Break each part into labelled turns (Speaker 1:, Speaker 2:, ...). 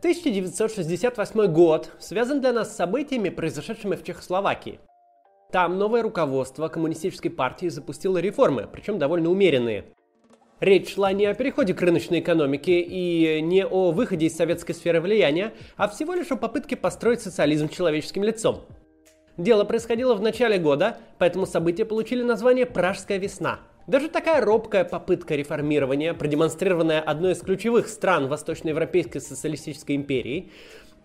Speaker 1: 1968 год связан для нас с событиями, произошедшими в Чехословакии. Там новое руководство коммунистической партии запустило реформы, причем довольно умеренные. Речь шла не о переходе к рыночной экономике и не о выходе из советской сферы влияния, а всего лишь о попытке построить социализм человеческим лицом. Дело происходило в начале года, поэтому события получили название «Пражская весна». Даже такая робкая попытка реформирования, продемонстрированная одной из ключевых стран Восточноевропейской социалистической империи,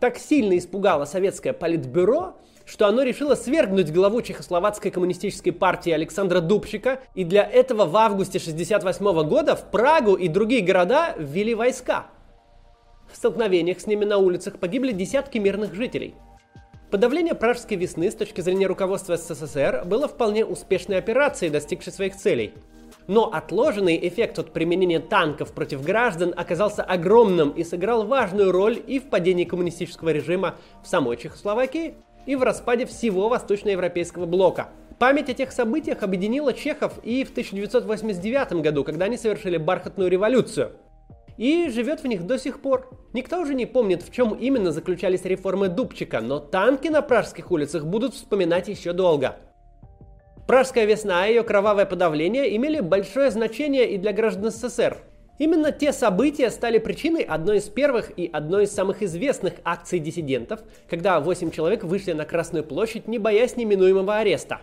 Speaker 1: так сильно испугала советское политбюро, что оно решило свергнуть главу Чехословацкой коммунистической партии Александра Дубчика, и для этого в августе 1968 года в Прагу и другие города ввели войска. В столкновениях с ними на улицах погибли десятки мирных жителей. Подавление Пражской весны с точки зрения руководства СССР было вполне успешной операцией, достигшей своих целей. Но отложенный эффект от применения танков против граждан оказался огромным и сыграл важную роль и в падении коммунистического режима в самой Чехословакии, и в распаде всего восточноевропейского блока. Память о тех событиях объединила чехов и в 1989 году, когда они совершили бархатную революцию. И живет в них до сих пор. Никто уже не помнит, в чем именно заключались реформы Дубчика, но танки на пражских улицах будут вспоминать еще долго. Пражская весна и ее кровавое подавление имели большое значение и для граждан СССР. Именно те события стали причиной одной из первых и одной из самых известных акций диссидентов, когда 8 человек вышли на Красную площадь, не боясь неминуемого ареста.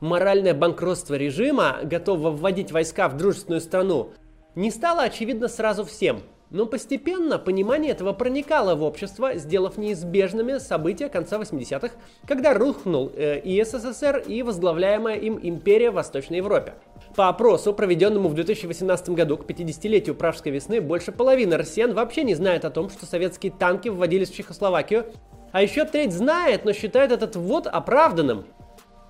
Speaker 1: Моральное банкротство режима, готового вводить войска в дружественную страну, не стало очевидно сразу всем – но постепенно понимание этого проникало в общество, сделав неизбежными события конца 80-х, когда рухнул э, и СССР, и возглавляемая им империя в Восточной Европе. По опросу, проведенному в 2018 году к 50-летию Пражской весны, больше половины россиян вообще не знает о том, что советские танки вводились в Чехословакию, а еще треть знает, но считает этот ввод оправданным.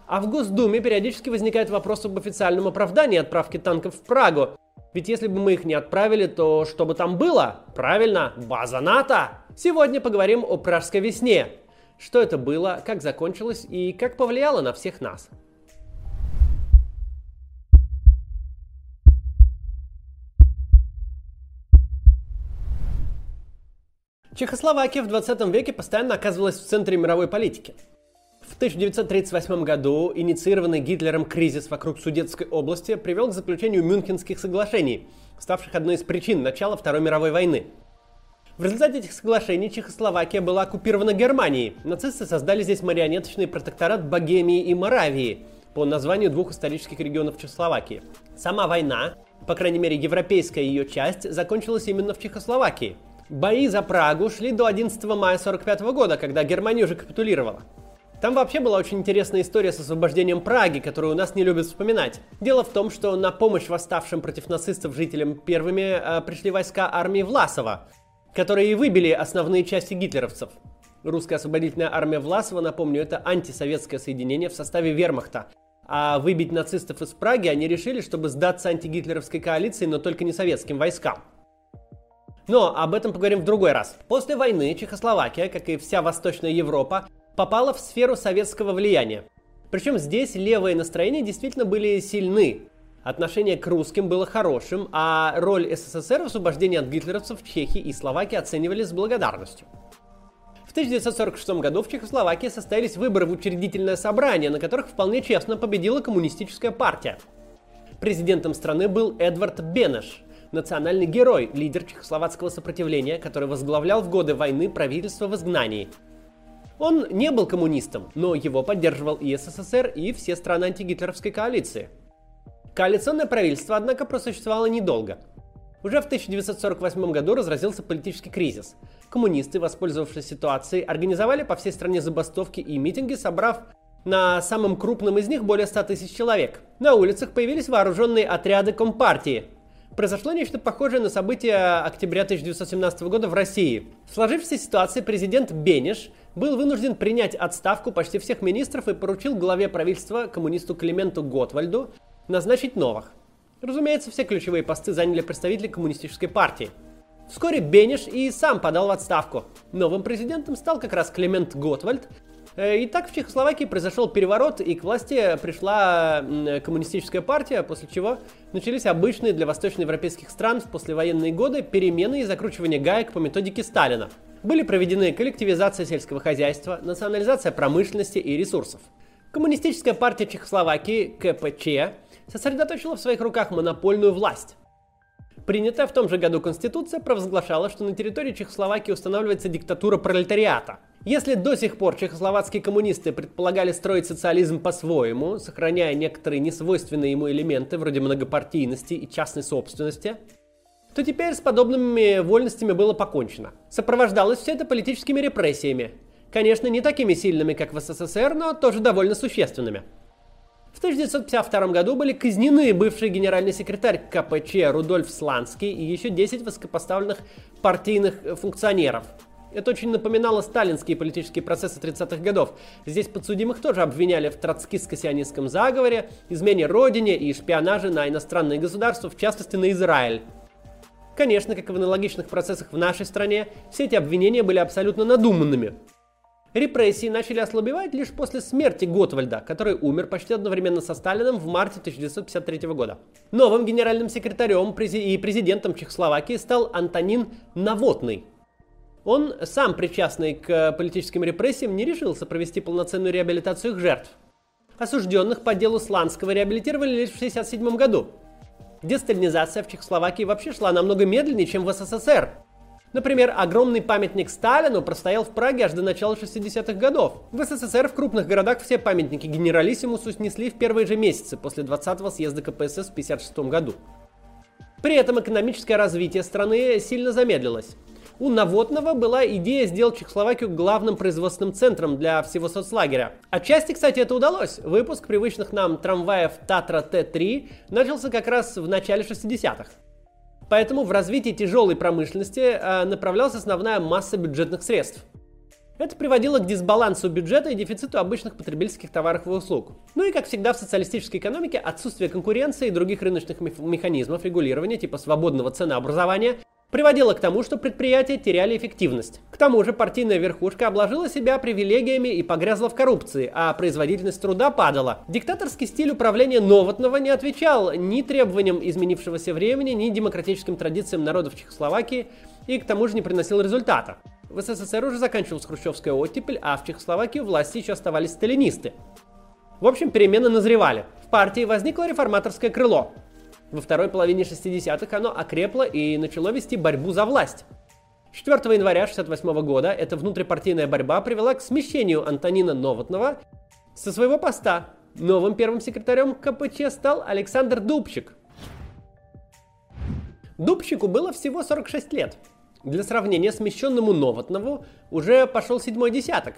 Speaker 1: А в Госдуме периодически возникает вопрос об официальном оправдании отправки танков в Прагу, ведь если бы мы их не отправили, то что бы там было? Правильно, база НАТО! Сегодня поговорим о Пражской весне. Что это было, как закончилось и как повлияло на всех нас. Чехословакия в 20 веке постоянно оказывалась в центре мировой политики. В 1938 году инициированный Гитлером кризис вокруг Судетской области привел к заключению Мюнхенских соглашений, ставших одной из причин начала Второй мировой войны. В результате этих соглашений Чехословакия была оккупирована Германией. Нацисты создали здесь марионеточный протекторат Богемии и Моравии по названию двух исторических регионов Чехословакии. Сама война, по крайней мере европейская ее часть, закончилась именно в Чехословакии. Бои за Прагу шли до 11 мая 1945 года, когда Германия уже капитулировала. Там вообще была очень интересная история с освобождением Праги, которую у нас не любят вспоминать. Дело в том, что на помощь восставшим против нацистов жителям первыми э, пришли войска армии Власова, которые и выбили основные части гитлеровцев. Русская освободительная армия Власова, напомню, это антисоветское соединение в составе вермахта. А выбить нацистов из Праги они решили, чтобы сдаться антигитлеровской коалиции, но только не советским войскам. Но об этом поговорим в другой раз. После войны Чехословакия, как и вся Восточная Европа, попала в сферу советского влияния. Причем здесь левые настроения действительно были сильны. Отношение к русским было хорошим, а роль СССР в освобождении от гитлеровцев в Чехии и Словакии оценивали с благодарностью. В 1946 году в Чехословакии состоялись выборы в учредительное собрание, на которых вполне честно победила коммунистическая партия. Президентом страны был Эдвард Бенеш, национальный герой, лидер чехословацкого сопротивления, который возглавлял в годы войны правительство в изгнании – он не был коммунистом, но его поддерживал и СССР, и все страны антигитлеровской коалиции. Коалиционное правительство, однако, просуществовало недолго. Уже в 1948 году разразился политический кризис. Коммунисты, воспользовавшись ситуацией, организовали по всей стране забастовки и митинги, собрав на самом крупном из них более 100 тысяч человек. На улицах появились вооруженные отряды Компартии, произошло нечто похожее на события октября 1917 года в России. В сложившейся ситуации президент Бенеш был вынужден принять отставку почти всех министров и поручил главе правительства коммунисту Клименту Готвальду назначить новых. Разумеется, все ключевые посты заняли представители коммунистической партии. Вскоре Бенеш и сам подал в отставку. Новым президентом стал как раз Климент Готвальд, и так в Чехословакии произошел переворот, и к власти пришла коммунистическая партия, после чего начались обычные для восточноевропейских стран в послевоенные годы перемены и закручивание гаек по методике Сталина. Были проведены коллективизация сельского хозяйства, национализация промышленности и ресурсов. Коммунистическая партия Чехословакии, КПЧ, сосредоточила в своих руках монопольную власть. Принятая в том же году Конституция провозглашала, что на территории Чехословакии устанавливается диктатура пролетариата. Если до сих пор чехословацкие коммунисты предполагали строить социализм по-своему, сохраняя некоторые несвойственные ему элементы вроде многопартийности и частной собственности, то теперь с подобными вольностями было покончено. Сопровождалось все это политическими репрессиями. Конечно, не такими сильными, как в СССР, но тоже довольно существенными. В 1952 году были казнены бывший генеральный секретарь КПЧ Рудольф Сланский и еще 10 высокопоставленных партийных функционеров. Это очень напоминало сталинские политические процессы 30-х годов. Здесь подсудимых тоже обвиняли в троцкистско-сионистском заговоре, измене родине и шпионаже на иностранные государства, в частности на Израиль. Конечно, как и в аналогичных процессах в нашей стране, все эти обвинения были абсолютно надуманными. Репрессии начали ослабевать лишь после смерти Готвальда, который умер почти одновременно со Сталиным в марте 1953 года. Новым генеральным секретарем и президентом Чехословакии стал Антонин Навотный. Он, сам причастный к политическим репрессиям, не решился провести полноценную реабилитацию их жертв. Осужденных по делу Сланского реабилитировали лишь в 1967 году. Десталинизация в Чехословакии вообще шла намного медленнее, чем в СССР. Например, огромный памятник Сталину простоял в Праге аж до начала 60-х годов. В СССР в крупных городах все памятники генералиссимусу снесли в первые же месяцы после 20-го съезда КПСС в 1956 году. При этом экономическое развитие страны сильно замедлилось. У Наводного была идея сделать Чехословакию главным производственным центром для всего соцлагеря. Отчасти, кстати, это удалось. Выпуск привычных нам трамваев Татра Т-3 начался как раз в начале 60-х. Поэтому в развитии тяжелой промышленности э, направлялась основная масса бюджетных средств. Это приводило к дисбалансу бюджета и дефициту обычных потребительских товаров и услуг. Ну и, как всегда в социалистической экономике, отсутствие конкуренции и других рыночных механизмов регулирования типа свободного ценообразования приводило к тому, что предприятия теряли эффективность. К тому же партийная верхушка обложила себя привилегиями и погрязла в коррупции, а производительность труда падала. Диктаторский стиль управления Новотного не отвечал ни требованиям изменившегося времени, ни демократическим традициям народов Чехословакии и к тому же не приносил результата. В СССР уже заканчивалась хрущевская оттепель, а в Чехословакии власти еще оставались сталинисты. В общем, перемены назревали. В партии возникло реформаторское крыло. Во второй половине 60-х оно окрепло и начало вести борьбу за власть. 4 января 1968 года эта внутрипартийная борьба привела к смещению Антонина Новотного со своего поста. Новым первым секретарем КПЧ стал Александр Дубчик. Дубчику было всего 46 лет. Для сравнения, смещенному Новотнову уже пошел седьмой десяток.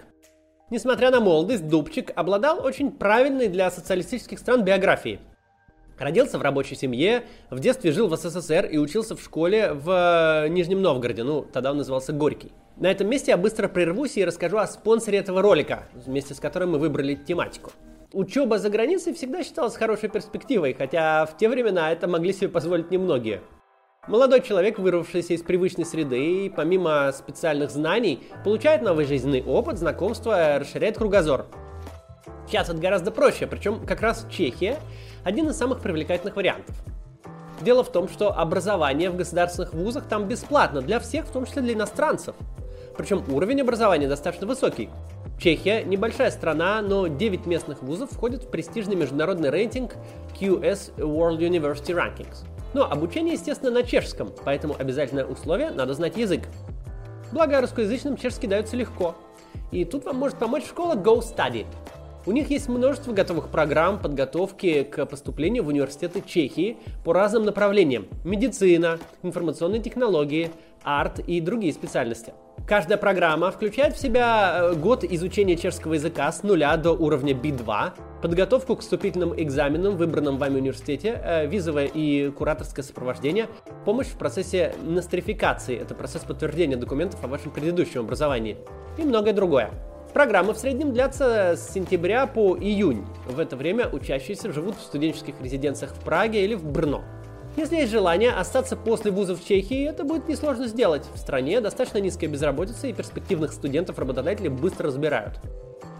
Speaker 1: Несмотря на молодость, Дубчик обладал очень правильной для социалистических стран биографией – Родился в рабочей семье, в детстве жил в СССР и учился в школе в э, Нижнем Новгороде, ну, тогда он назывался Горький. На этом месте я быстро прервусь и расскажу о спонсоре этого ролика, вместе с которым мы выбрали тематику. Учеба за границей всегда считалась хорошей перспективой, хотя в те времена это могли себе позволить немногие. Молодой человек, вырвавшийся из привычной среды помимо специальных знаний, получает новый жизненный опыт, знакомство, расширяет кругозор. Сейчас это гораздо проще, причем как раз Чехия один из самых привлекательных вариантов. Дело в том, что образование в государственных вузах там бесплатно для всех, в том числе для иностранцев. Причем уровень образования достаточно высокий. Чехия небольшая страна, но 9 местных вузов входят в престижный международный рейтинг QS World University Rankings. Но обучение, естественно, на чешском, поэтому обязательное условие – надо знать язык. Благо, русскоязычным чешский дается легко. И тут вам может помочь школа Go Study – у них есть множество готовых программ подготовки к поступлению в университеты Чехии по разным направлениям. Медицина, информационные технологии, арт и другие специальности. Каждая программа включает в себя э, год изучения чешского языка с нуля до уровня B2, подготовку к вступительным экзаменам в выбранном вами университете, э, визовое и кураторское сопровождение, помощь в процессе нострификации, это процесс подтверждения документов о вашем предыдущем образовании и многое другое. Программы в среднем длятся с сентября по июнь. В это время учащиеся живут в студенческих резиденциях в Праге или в Брно. Если есть желание остаться после вузов в Чехии, это будет несложно сделать. В стране достаточно низкая безработица и перспективных студентов работодатели быстро разбирают.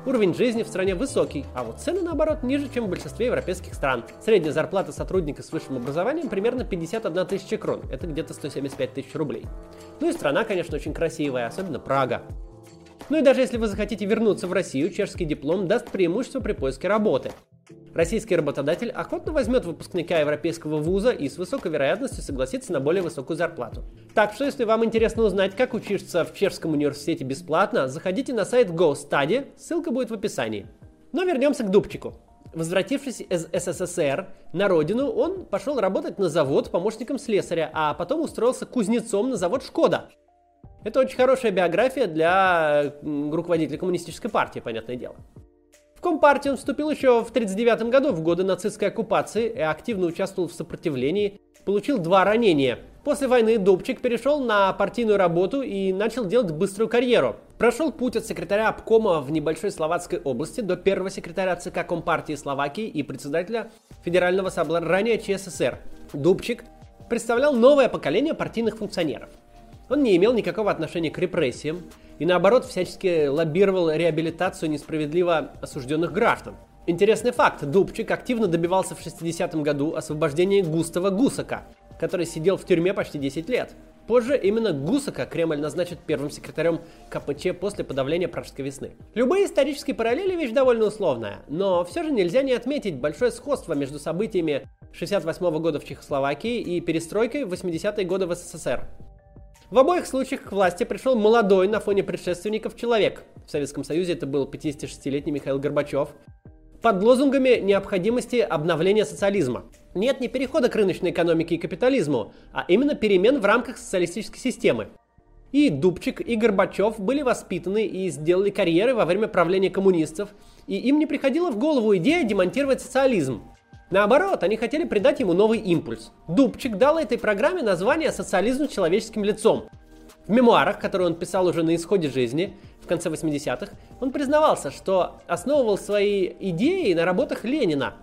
Speaker 1: Уровень жизни в стране высокий, а вот цены, наоборот, ниже, чем в большинстве европейских стран. Средняя зарплата сотрудника с высшим образованием примерно 51 тысяча крон, это где-то 175 тысяч рублей. Ну и страна, конечно, очень красивая, особенно Прага. Ну и даже если вы захотите вернуться в Россию, чешский диплом даст преимущество при поиске работы. Российский работодатель охотно возьмет выпускника европейского вуза и с высокой вероятностью согласится на более высокую зарплату. Так что, если вам интересно узнать, как учиться в чешском университете бесплатно, заходите на сайт GoStudy, ссылка будет в описании. Но вернемся к Дубчику. Возвратившись из СССР на родину, он пошел работать на завод помощником слесаря, а потом устроился кузнецом на завод «Шкода». Это очень хорошая биография для руководителя коммунистической партии, понятное дело. В Компартию он вступил еще в 1939 году, в годы нацистской оккупации, и активно участвовал в сопротивлении, получил два ранения. После войны Дубчик перешел на партийную работу и начал делать быструю карьеру. Прошел путь от секретаря обкома в небольшой Словацкой области до первого секретаря ЦК Компартии Словакии и председателя Федерального собрания ЧССР. Дубчик представлял новое поколение партийных функционеров. Он не имел никакого отношения к репрессиям, и наоборот всячески лоббировал реабилитацию несправедливо осужденных граждан. Интересный факт. Дубчик активно добивался в 60-м году освобождения Густава Гусака, который сидел в тюрьме почти 10 лет. Позже именно Гусака Кремль назначит первым секретарем КПЧ после подавления Пражской весны. Любые исторические параллели вещь довольно условная, но все же нельзя не отметить большое сходство между событиями 68 года в Чехословакии и перестройкой в 80-е годы в СССР. В обоих случаях к власти пришел молодой на фоне предшественников человек. В Советском Союзе это был 56-летний Михаил Горбачев. Под лозунгами необходимости обновления социализма. Нет не перехода к рыночной экономике и капитализму, а именно перемен в рамках социалистической системы. И Дубчик, и Горбачев были воспитаны и сделали карьеры во время правления коммунистов, и им не приходила в голову идея демонтировать социализм. Наоборот, они хотели придать ему новый импульс. Дубчик дал этой программе название «Социализм человеческим лицом». В мемуарах, которые он писал уже на исходе жизни, в конце 80-х, он признавался, что основывал свои идеи на работах Ленина.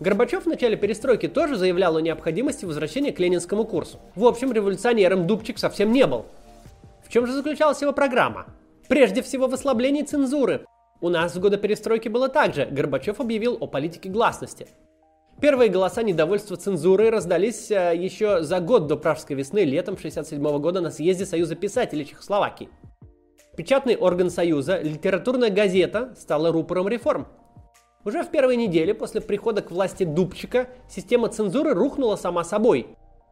Speaker 1: Горбачев в начале перестройки тоже заявлял о необходимости возвращения к ленинскому курсу. В общем, революционером Дубчик совсем не был. В чем же заключалась его программа? Прежде всего в ослаблении цензуры. У нас в годы перестройки было так же. Горбачев объявил о политике гласности. Первые голоса недовольства цензурой раздались э, еще за год до Пражской весны, летом 1967 года на съезде Союза писателей Чехословакии. Печатный орган Союза, литературная газета, стала рупором реформ. Уже в первой неделе после прихода к власти Дубчика система цензуры рухнула сама собой.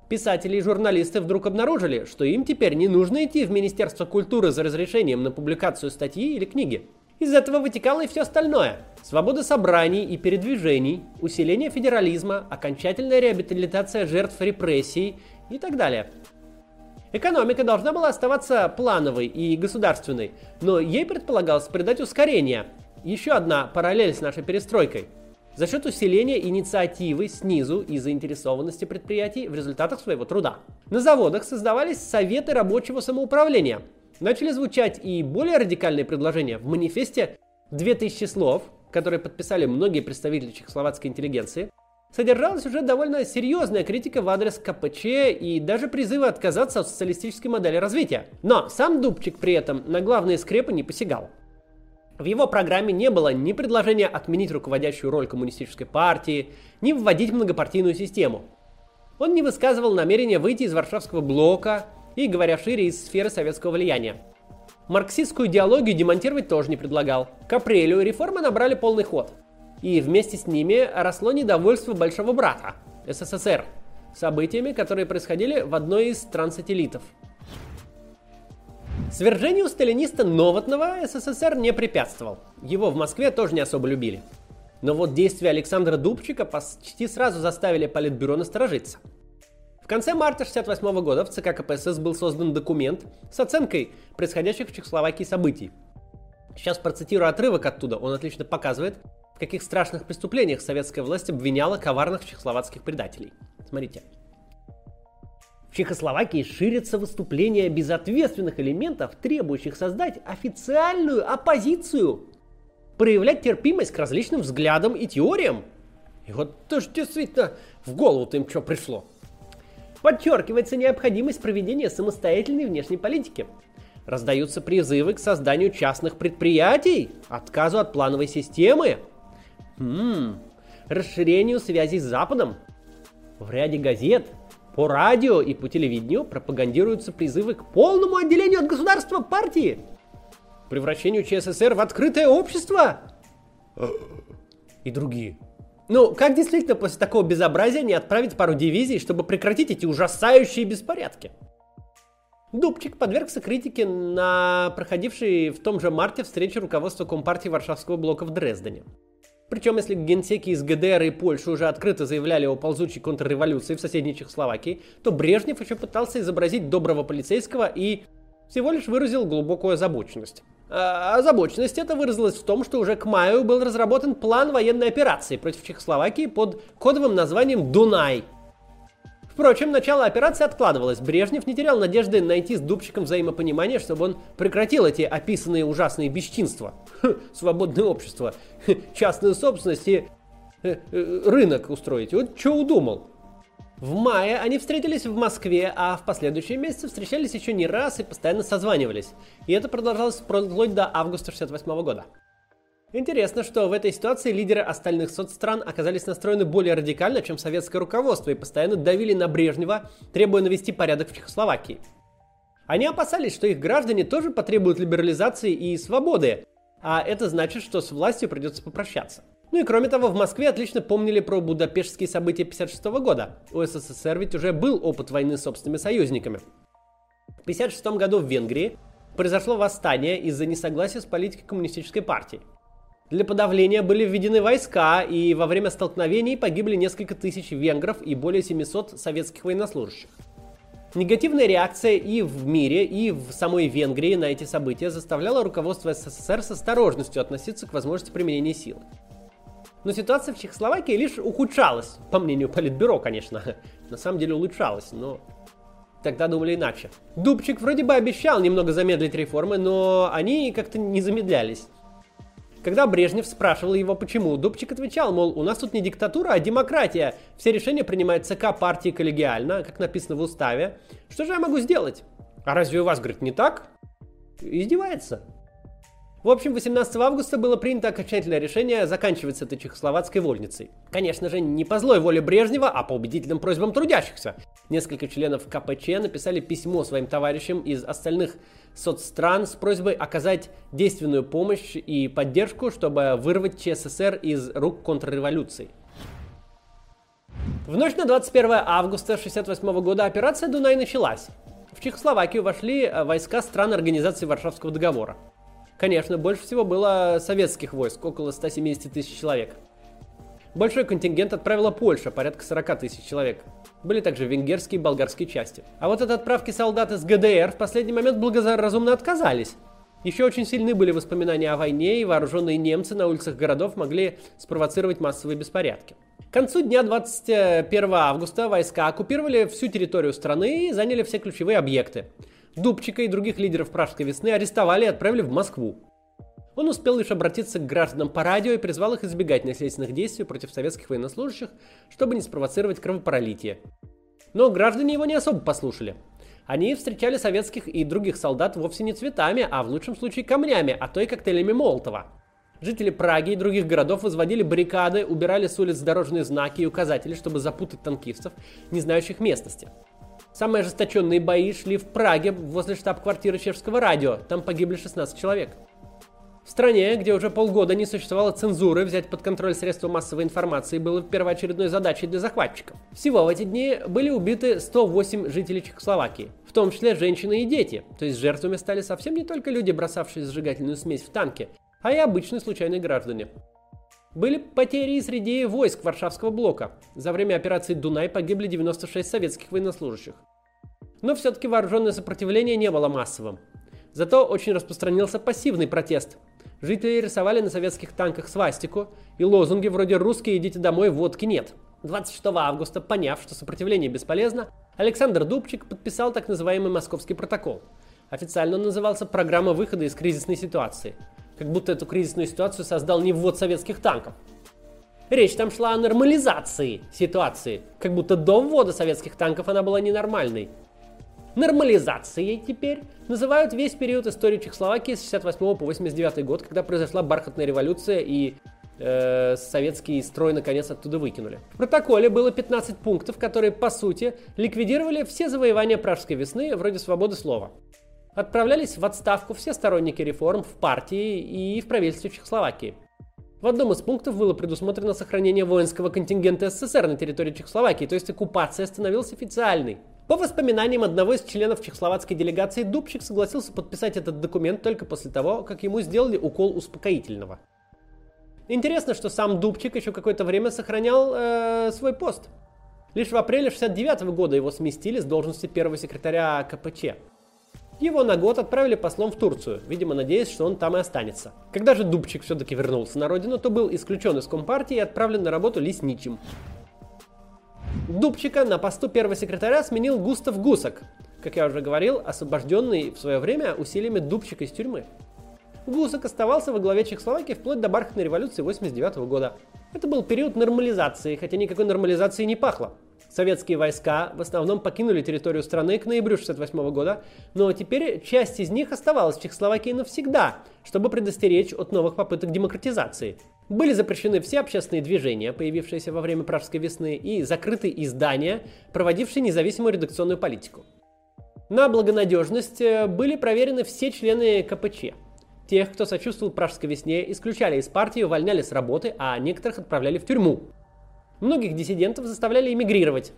Speaker 1: Писатели и журналисты вдруг обнаружили, что им теперь не нужно идти в Министерство культуры за разрешением на публикацию статьи или книги. Из этого вытекало и все остальное. Свобода собраний и передвижений, усиление федерализма, окончательная реабилитация жертв репрессий и так далее. Экономика должна была оставаться плановой и государственной, но ей предполагалось придать ускорение. Еще одна параллель с нашей перестройкой. За счет усиления инициативы снизу и заинтересованности предприятий в результатах своего труда. На заводах создавались советы рабочего самоуправления – начали звучать и более радикальные предложения. В манифесте 2000 слов, которые подписали многие представители чехословацкой интеллигенции, содержалась уже довольно серьезная критика в адрес КПЧ и даже призывы отказаться от социалистической модели развития. Но сам Дубчик при этом на главные скрепы не посягал. В его программе не было ни предложения отменить руководящую роль коммунистической партии, ни вводить многопартийную систему. Он не высказывал намерения выйти из Варшавского блока, и, говоря шире, из сферы советского влияния. Марксистскую идеологию демонтировать тоже не предлагал. К апрелю реформы набрали полный ход. И вместе с ними росло недовольство Большого Брата, СССР, событиями, которые происходили в одной из стран-сателлитов. Свержению сталиниста Новотного СССР не препятствовал. Его в Москве тоже не особо любили. Но вот действия Александра Дубчика почти сразу заставили Политбюро насторожиться – конце марта 1968 года в ЦК КПСС был создан документ с оценкой происходящих в Чехословакии событий. Сейчас процитирую отрывок оттуда, он отлично показывает, в каких страшных преступлениях советская власть обвиняла коварных чехословацких предателей. Смотрите. В Чехословакии ширится выступление безответственных элементов, требующих создать официальную оппозицию, проявлять терпимость к различным взглядам и теориям. И вот тоже действительно в голову-то им что пришло. Подчеркивается необходимость проведения самостоятельной внешней политики. Раздаются призывы к созданию частных предприятий, отказу от плановой системы, м-м, расширению связей с Западом. В ряде газет, по радио и по телевидению пропагандируются призывы к полному отделению от государства партии, превращению ЧССР в открытое общество и другие. Ну, как действительно после такого безобразия не отправить пару дивизий, чтобы прекратить эти ужасающие беспорядки? Дубчик подвергся критике на проходившей в том же марте встрече руководства Компартии Варшавского блока в Дрездене. Причем, если генсеки из ГДР и Польши уже открыто заявляли о ползучей контрреволюции в соседней Чехословакии, то Брежнев еще пытался изобразить доброго полицейского и всего лишь выразил глубокую озабоченность. А озабоченность это выразилась в том, что уже к маю был разработан план военной операции против Чехословакии под кодовым названием «Дунай», Впрочем, начало операции откладывалось. Брежнев не терял надежды найти с Дубчиком взаимопонимание, чтобы он прекратил эти описанные ужасные бесчинства. Хм, свободное общество, хм, частную собственность и э, э, рынок устроить. Вот что удумал. В мае они встретились в Москве, а в последующие месяцы встречались еще не раз и постоянно созванивались. И это продолжалось вплоть до августа 68 года. Интересно, что в этой ситуации лидеры остальных соцстран оказались настроены более радикально, чем советское руководство, и постоянно давили на Брежнева, требуя навести порядок в Чехословакии. Они опасались, что их граждане тоже потребуют либерализации и свободы, а это значит, что с властью придется попрощаться. Ну и кроме того, в Москве отлично помнили про будапештские события 1956 года. У СССР ведь уже был опыт войны с собственными союзниками. В 1956 году в Венгрии произошло восстание из-за несогласия с политикой коммунистической партии. Для подавления были введены войска, и во время столкновений погибли несколько тысяч венгров и более 700 советских военнослужащих. Негативная реакция и в мире, и в самой Венгрии на эти события заставляла руководство СССР с осторожностью относиться к возможности применения силы. Но ситуация в Чехословакии лишь ухудшалась, по мнению Политбюро, конечно. На самом деле улучшалась, но тогда думали иначе. Дубчик вроде бы обещал немного замедлить реформы, но они как-то не замедлялись. Когда Брежнев спрашивал его почему, Дубчик отвечал, мол, у нас тут не диктатура, а демократия. Все решения принимает ЦК партии коллегиально, как написано в уставе. Что же я могу сделать? А разве у вас, говорит, не так? Издевается. В общем, 18 августа было принято окончательное решение заканчивать с этой чехословацкой вольницей. Конечно же, не по злой воле Брежнева, а по убедительным просьбам трудящихся. Несколько членов КПЧ написали письмо своим товарищам из остальных соцстран с просьбой оказать действенную помощь и поддержку, чтобы вырвать ЧССР из рук контрреволюции. В ночь на 21 августа 1968 года операция «Дунай» началась. В Чехословакию вошли э, войска стран Организации Варшавского договора. Конечно, больше всего было советских войск, около 170 тысяч человек. Большой контингент отправила Польша, порядка 40 тысяч человек. Были также венгерские и болгарские части. А вот от отправки солдат из ГДР в последний момент благоразумно отказались. Еще очень сильны были воспоминания о войне, и вооруженные немцы на улицах городов могли спровоцировать массовые беспорядки. К концу дня 21 августа войска оккупировали всю территорию страны и заняли все ключевые объекты. Дубчика и других лидеров Пражской весны арестовали и отправили в Москву. Он успел лишь обратиться к гражданам по радио и призвал их избегать насильственных действий против советских военнослужащих, чтобы не спровоцировать кровопролитие. Но граждане его не особо послушали. Они встречали советских и других солдат вовсе не цветами, а в лучшем случае камнями, а то и коктейлями Молотова. Жители Праги и других городов возводили баррикады, убирали с улиц дорожные знаки и указатели, чтобы запутать танкистов, не знающих местности. Самые ожесточенные бои шли в Праге возле штаб-квартиры чешского радио. Там погибли 16 человек. В стране, где уже полгода не существовало цензуры, взять под контроль средства массовой информации было первоочередной задачей для захватчиков. Всего в эти дни были убиты 108 жителей Чехословакии, в том числе женщины и дети. То есть жертвами стали совсем не только люди, бросавшие зажигательную смесь в танке, а и обычные случайные граждане. Были потери среди войск Варшавского блока. За время операции «Дунай» погибли 96 советских военнослужащих. Но все-таки вооруженное сопротивление не было массовым. Зато очень распространился пассивный протест. Жители рисовали на советских танках свастику и лозунги вроде «Русские, идите домой, водки нет». 26 августа, поняв, что сопротивление бесполезно, Александр Дубчик подписал так называемый Московский протокол. Официально он назывался «Программа выхода из кризисной ситуации», как будто эту кризисную ситуацию создал не ввод советских танков. Речь там шла о нормализации ситуации, как будто до ввода советских танков она была ненормальной. Нормализацией теперь называют весь период истории Чехословакии с 68 по 89 год, когда произошла бархатная революция и э, советский строй наконец оттуда выкинули. В протоколе было 15 пунктов, которые по сути ликвидировали все завоевания Пражской весны вроде свободы слова. Отправлялись в отставку все сторонники реформ в партии и в правительстве Чехословакии. В одном из пунктов было предусмотрено сохранение воинского контингента СССР на территории Чехословакии, то есть оккупация становилась официальной. По воспоминаниям одного из членов чехословацкой делегации, Дубчик согласился подписать этот документ только после того, как ему сделали укол успокоительного. Интересно, что сам Дубчик еще какое-то время сохранял э, свой пост. Лишь в апреле 69 года его сместили с должности первого секретаря КПЧ. Его на год отправили послом в Турцию, видимо, надеясь, что он там и останется. Когда же Дубчик все-таки вернулся на родину, то был исключен из Компартии и отправлен на работу лесничим. Дубчика на посту первого секретаря сменил Густав Гусак, как я уже говорил, освобожденный в свое время усилиями Дубчика из тюрьмы. Гусак оставался во главе Чехословакии вплоть до бархатной революции 89 года. Это был период нормализации, хотя никакой нормализации не пахло. Советские войска в основном покинули территорию страны к ноябрю 1968 года, но теперь часть из них оставалась в Чехословакии навсегда, чтобы предостеречь от новых попыток демократизации. Были запрещены все общественные движения, появившиеся во время Пражской весны, и закрыты издания, проводившие независимую редакционную политику. На благонадежность э, были проверены все члены КПЧ. Тех, кто сочувствовал Пражской весне, исключали из партии, увольняли с работы, а некоторых отправляли в тюрьму. Многих диссидентов заставляли эмигрировать.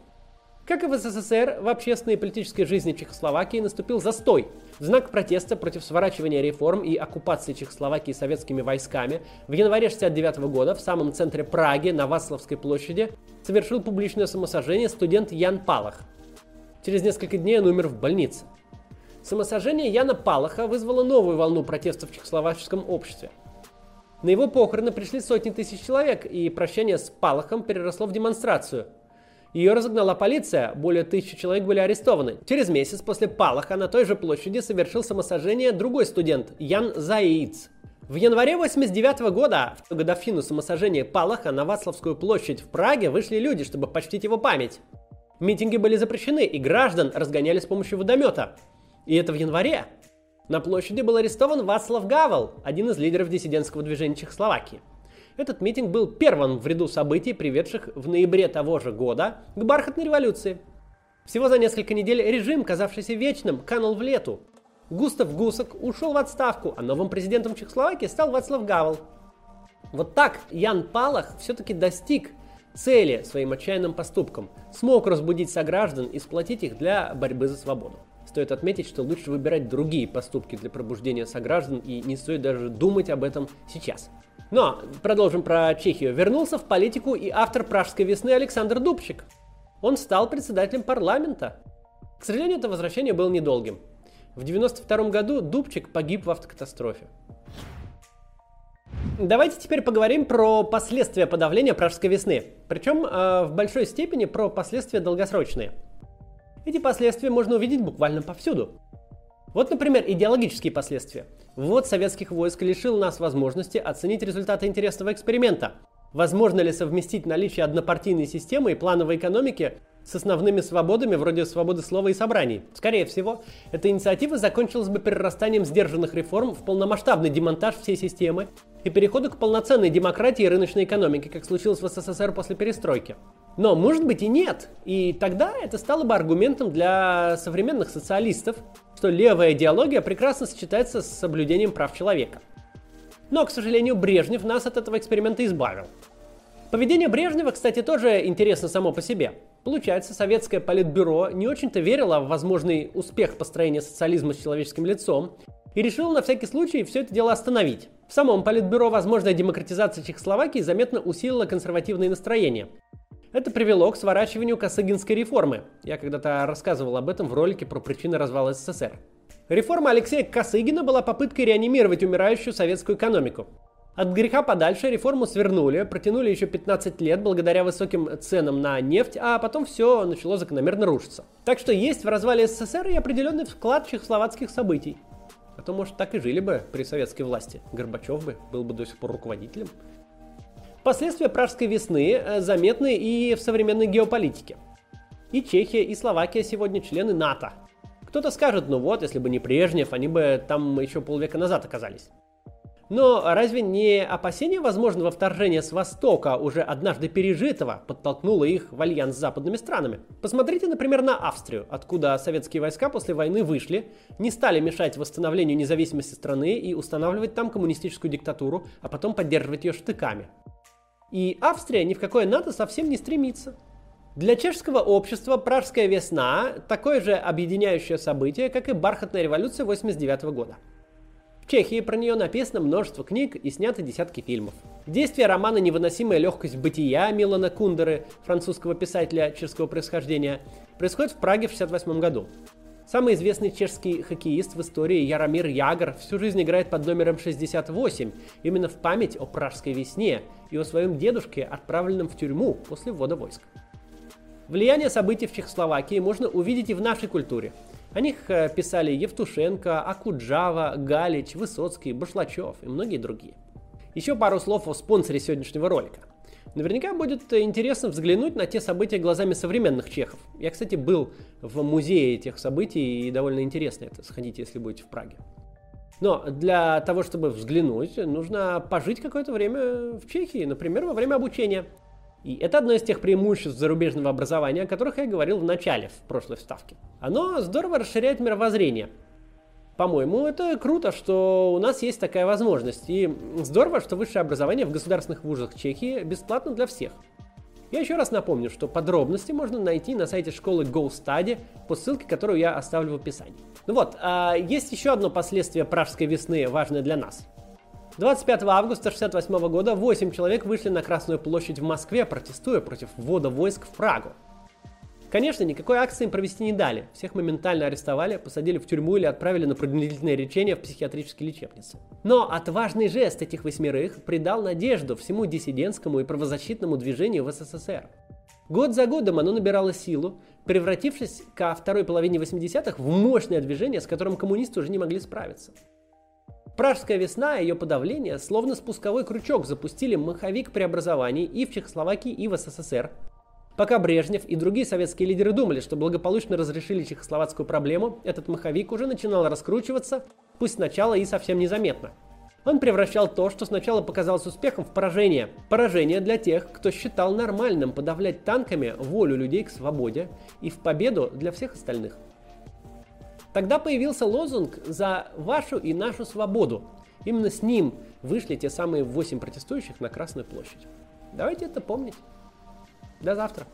Speaker 1: Как и в СССР, в общественной и политической жизни Чехословакии наступил застой. В знак протеста против сворачивания реформ и оккупации Чехословакии советскими войсками в январе 1969 года в самом центре Праги на Васловской площади совершил публичное самосожжение студент Ян Палах. Через несколько дней он умер в больнице. Самосожжение Яна Палаха вызвало новую волну протестов в чехословацком обществе. На его похороны пришли сотни тысяч человек, и прощание с Палахом переросло в демонстрацию. Ее разогнала полиция, более тысячи человек были арестованы. Через месяц после Палаха на той же площади совершил самосожжение другой студент, Ян Заиц. В январе 89 года, в годовщину самосожжения Палаха на Вацлавскую площадь в Праге вышли люди, чтобы почтить его память. Митинги были запрещены, и граждан разгоняли с помощью водомета. И это в январе. На площади был арестован Вацлав Гавел, один из лидеров диссидентского движения Чехословакии. Этот митинг был первым в ряду событий, приведших в ноябре того же года к бархатной революции. Всего за несколько недель режим, казавшийся вечным, канул в лету. Густав Гусак ушел в отставку, а новым президентом Чехословакии стал Вацлав Гавел. Вот так Ян Палах все-таки достиг цели своим отчаянным поступком, смог разбудить сограждан и сплотить их для борьбы за свободу. Стоит отметить, что лучше выбирать другие поступки для пробуждения сограждан и не стоит даже думать об этом сейчас. Но продолжим про Чехию. Вернулся в политику и автор «Пражской весны» Александр Дубчик. Он стал председателем парламента. К сожалению, это возвращение было недолгим. В 1992 году Дубчик погиб в автокатастрофе. Давайте теперь поговорим про последствия подавления Пражской весны. Причем э, в большой степени про последствия долгосрочные. Эти последствия можно увидеть буквально повсюду. Вот, например, идеологические последствия. Ввод советских войск лишил нас возможности оценить результаты интересного эксперимента. Возможно ли совместить наличие однопартийной системы и плановой экономики с основными свободами вроде свободы слова и собраний? Скорее всего, эта инициатива закончилась бы перерастанием сдержанных реформ в полномасштабный демонтаж всей системы и переходу к полноценной демократии и рыночной экономике, как случилось в СССР после перестройки. Но может быть и нет. И тогда это стало бы аргументом для современных социалистов, что левая идеология прекрасно сочетается с соблюдением прав человека. Но, к сожалению, Брежнев нас от этого эксперимента избавил. Поведение Брежнева, кстати, тоже интересно само по себе. Получается, советское политбюро не очень-то верило в возможный успех построения социализма с человеческим лицом и решило на всякий случай все это дело остановить. В самом политбюро возможная демократизация Чехословакии заметно усилила консервативные настроения. Это привело к сворачиванию Косыгинской реформы. Я когда-то рассказывал об этом в ролике про причины развала СССР. Реформа Алексея Косыгина была попыткой реанимировать умирающую советскую экономику. От греха подальше реформу свернули, протянули еще 15 лет благодаря высоким ценам на нефть, а потом все начало закономерно рушиться. Так что есть в развале СССР и определенный вклад чехословацких событий. А то, может, так и жили бы при советской власти. Горбачев бы был бы до сих пор руководителем. Последствия Пражской весны э, заметны и в современной геополитике. И Чехия, и Словакия сегодня члены НАТО. Кто-то скажет, ну вот, если бы не Брежнев, они бы там еще полвека назад оказались. Но разве не опасение возможного вторжения с Востока, уже однажды пережитого, подтолкнуло их в альянс с западными странами? Посмотрите, например, на Австрию, откуда советские войска после войны вышли, не стали мешать восстановлению независимости страны и устанавливать там коммунистическую диктатуру, а потом поддерживать ее штыками. И Австрия ни в какое НАТО совсем не стремится. Для чешского общества Пражская весна – такое же объединяющее событие, как и бархатная революция 89 года. В Чехии про нее написано множество книг и сняты десятки фильмов. Действие романа «Невыносимая легкость бытия» Милана Кундеры, французского писателя чешского происхождения, происходит в Праге в 1968 году. Самый известный чешский хоккеист в истории Яромир Ягор всю жизнь играет под номером 68, именно в память о Пражской весне и о своем дедушке, отправленном в тюрьму после ввода войск. Влияние событий в Чехословакии можно увидеть и в нашей культуре – о них э, писали Евтушенко, Акуджава, Галич, Высоцкий, Башлачев и многие другие. Еще пару слов о спонсоре сегодняшнего ролика. Наверняка будет интересно взглянуть на те события глазами современных чехов. Я, кстати, был в музее этих событий, и довольно интересно это. Сходите, если будете в Праге. Но для того, чтобы взглянуть, нужно пожить какое-то время в Чехии, например, во время обучения. И это одно из тех преимуществ зарубежного образования, о которых я говорил в начале, в прошлой вставке. Оно здорово расширяет мировоззрение. По-моему, это круто, что у нас есть такая возможность. И здорово, что высшее образование в государственных вузах Чехии бесплатно для всех. Я еще раз напомню, что подробности можно найти на сайте школы GoStudy по ссылке, которую я оставлю в описании. Ну вот, а есть еще одно последствие пражской весны, важное для нас. 25 августа 1968 года 8 человек вышли на Красную площадь в Москве, протестуя против ввода войск в Прагу. Конечно, никакой акции им провести не дали. Всех моментально арестовали, посадили в тюрьму или отправили на принудительное лечение в психиатрические лечебницы. Но отважный жест этих восьмерых придал надежду всему диссидентскому и правозащитному движению в СССР. Год за годом оно набирало силу, превратившись ко второй половине 80-х в мощное движение, с которым коммунисты уже не могли справиться. Пражская весна и ее подавление словно спусковой крючок запустили маховик преобразований и в Чехословакии, и в СССР. Пока Брежнев и другие советские лидеры думали, что благополучно разрешили чехословацкую проблему, этот маховик уже начинал раскручиваться, пусть сначала и совсем незаметно. Он превращал то, что сначала показалось успехом, в поражение. Поражение для тех, кто считал нормальным подавлять танками волю людей к свободе и в победу для всех остальных. Тогда появился лозунг «За вашу и нашу свободу». Именно с ним вышли те самые восемь протестующих на Красную площадь. Давайте это помнить. До завтра.